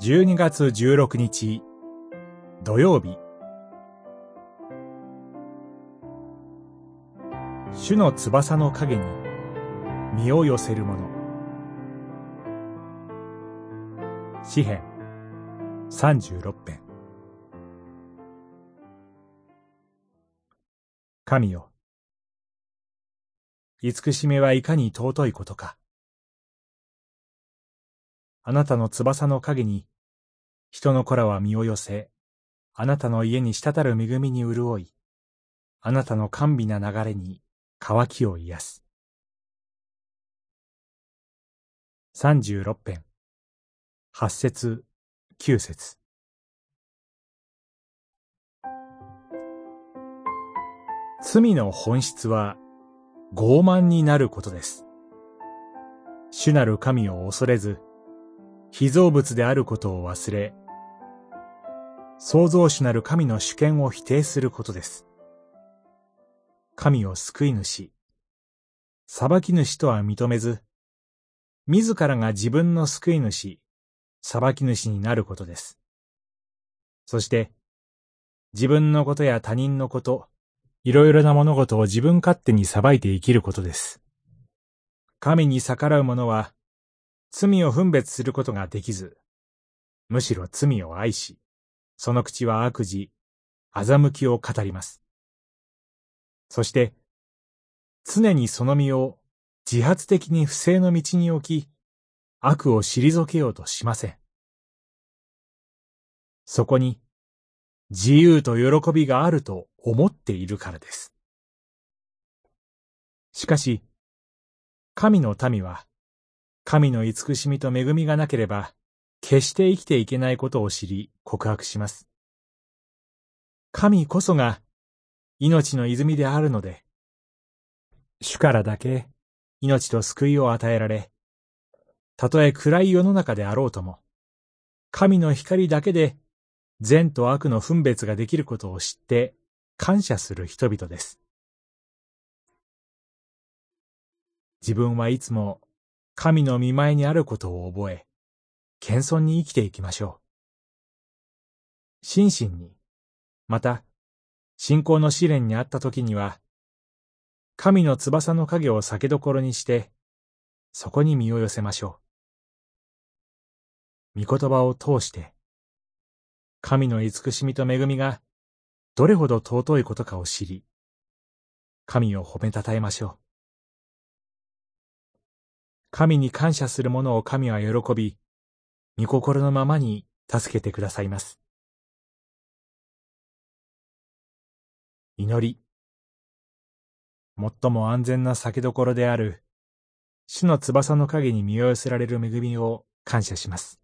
12月16日。土曜日。主の翼の影に身を寄せる者。詩編36編。神よ。慈しみはいかに尊いことか。あなたの翼の影に、人の子らは身を寄せ、あなたの家に滴る恵みに潤い、あなたの甘美な流れに乾きを癒す。三十六編、八節、九節。罪の本質は傲慢になることです。主なる神を恐れず、被造物であることを忘れ、創造主なる神の主権を否定することです。神を救い主、裁き主とは認めず、自らが自分の救い主、裁き主になることです。そして、自分のことや他人のこと、いろいろな物事を自分勝手に裁いて生きることです。神に逆らう者は、罪を分別することができず、むしろ罪を愛し、その口は悪事、欺きを語ります。そして、常にその身を自発的に不正の道に置き、悪を退けようとしません。そこに、自由と喜びがあると思っているからです。しかし、神の民は、神の慈しみと恵みがなければ、決して生きていけないことを知り告白します。神こそが命の泉であるので、主からだけ命と救いを与えられ、たとえ暗い世の中であろうとも、神の光だけで善と悪の分別ができることを知って感謝する人々です。自分はいつも神の見前にあることを覚え、謙遜に生きていきましょう。心身に、また、信仰の試練にあった時には、神の翼の影を酒どころにして、そこに身を寄せましょう。御言葉を通して、神の慈しみと恵みがどれほど尊いことかを知り、神を褒めたたえましょう。神に感謝する者を神は喜び、御心のままに助けてくださいます。祈り。最も安全な酒どころである、主の翼の影に身を寄せられる恵みを感謝します。